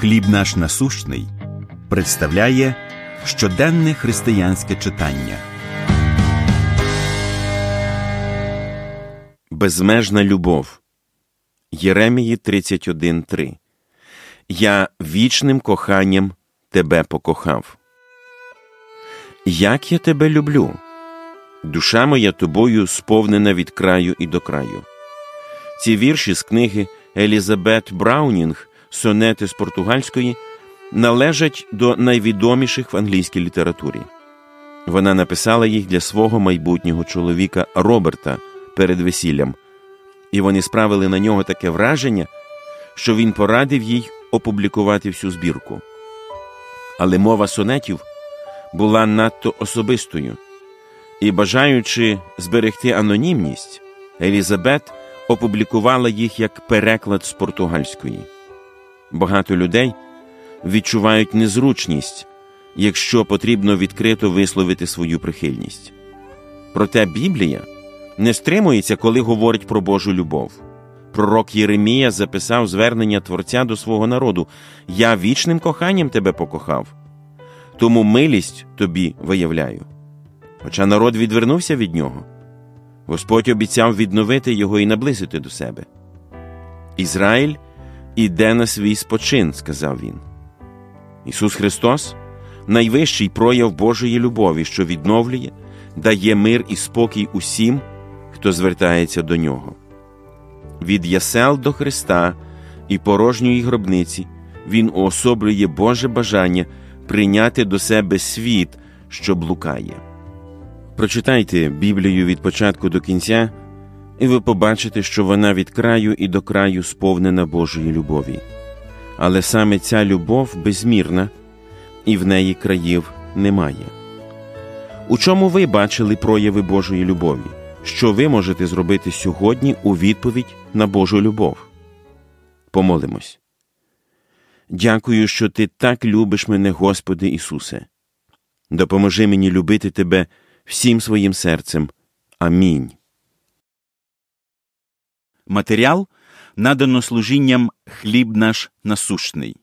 Хліб наш насущний представляє щоденне християнське читання. Безмежна любов. Єремії 31.3 Я вічним коханням тебе покохав. Як я тебе люблю. Душа моя тобою сповнена від краю і до краю. Ці вірші з книги Елізабет Браунінг, сонети з португальської, належать до найвідоміших в англійській літературі. Вона написала їх для свого майбутнього чоловіка Роберта перед весіллям, і вони справили на нього таке враження, що він порадив їй опублікувати всю збірку. Але мова сонетів була надто особистою, і, бажаючи зберегти анонімність, Елізабет опублікувала їх як переклад з португальської. Багато людей відчувають незручність, якщо потрібно відкрито висловити свою прихильність. Проте Біблія не стримується, коли говорить про Божу любов. Пророк Єремія записав звернення Творця до свого народу Я вічним коханням тебе покохав, тому милість тобі виявляю. Хоча народ відвернувся від нього, Господь обіцяв відновити його і наблизити до себе. Ізраїль іде на свій спочин, сказав він. Ісус Христос найвищий прояв Божої любові, що відновлює, дає мир і спокій усім, хто звертається до нього. Від ясел до Христа і порожньої гробниці Він уособлює Боже бажання прийняти до себе світ, що блукає. Прочитайте Біблію від початку до кінця, і ви побачите, що вона від краю і до краю сповнена Божої любові. Але саме ця любов безмірна, і в неї країв немає. У чому ви бачили прояви Божої любові? Що ви можете зробити сьогодні у відповідь на Божу любов? Помолимось. Дякую, що Ти так любиш мене, Господи Ісусе. Допоможи мені любити Тебе всім своїм серцем. Амінь. Матеріал надано служінням Хліб наш насущний.